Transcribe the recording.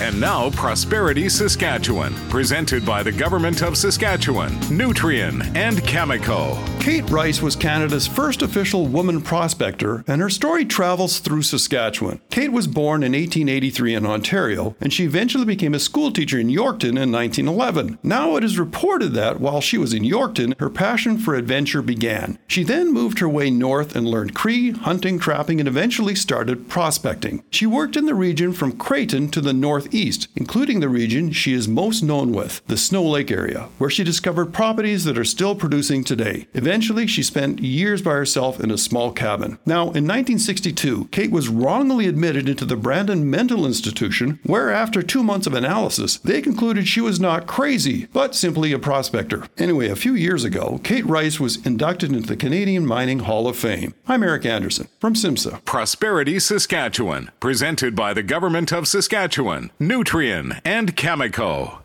And now, Prosperity Saskatchewan, presented by the Government of Saskatchewan, Nutrien, and Cameco. Kate Rice was Canada's first official woman prospector, and her story travels through Saskatchewan. Kate was born in 1883 in Ontario, and she eventually became a schoolteacher in Yorkton in 1911. Now it is reported that while she was in Yorkton, her passion for adventure began. She then moved her way north and learned Cree, hunting, trapping, and eventually started prospecting. She worked in the region from Creighton to the northeast, including the region she is most known with, the Snow Lake area, where she discovered properties that are still producing today. Eventually, she spent years by herself in a small cabin. Now, in 1962, Kate was wrongly admitted into the Brandon Mental Institution, where after two months of analysis, they concluded she was not crazy, but simply a prospector. Anyway, a few years ago, Kate Rice was inducted into the Canadian Mining Hall of Fame. I'm Eric Anderson from SIMSA. Prosperity Saskatchewan, presented by the Government of Saskatchewan, Nutrien, and Cameco.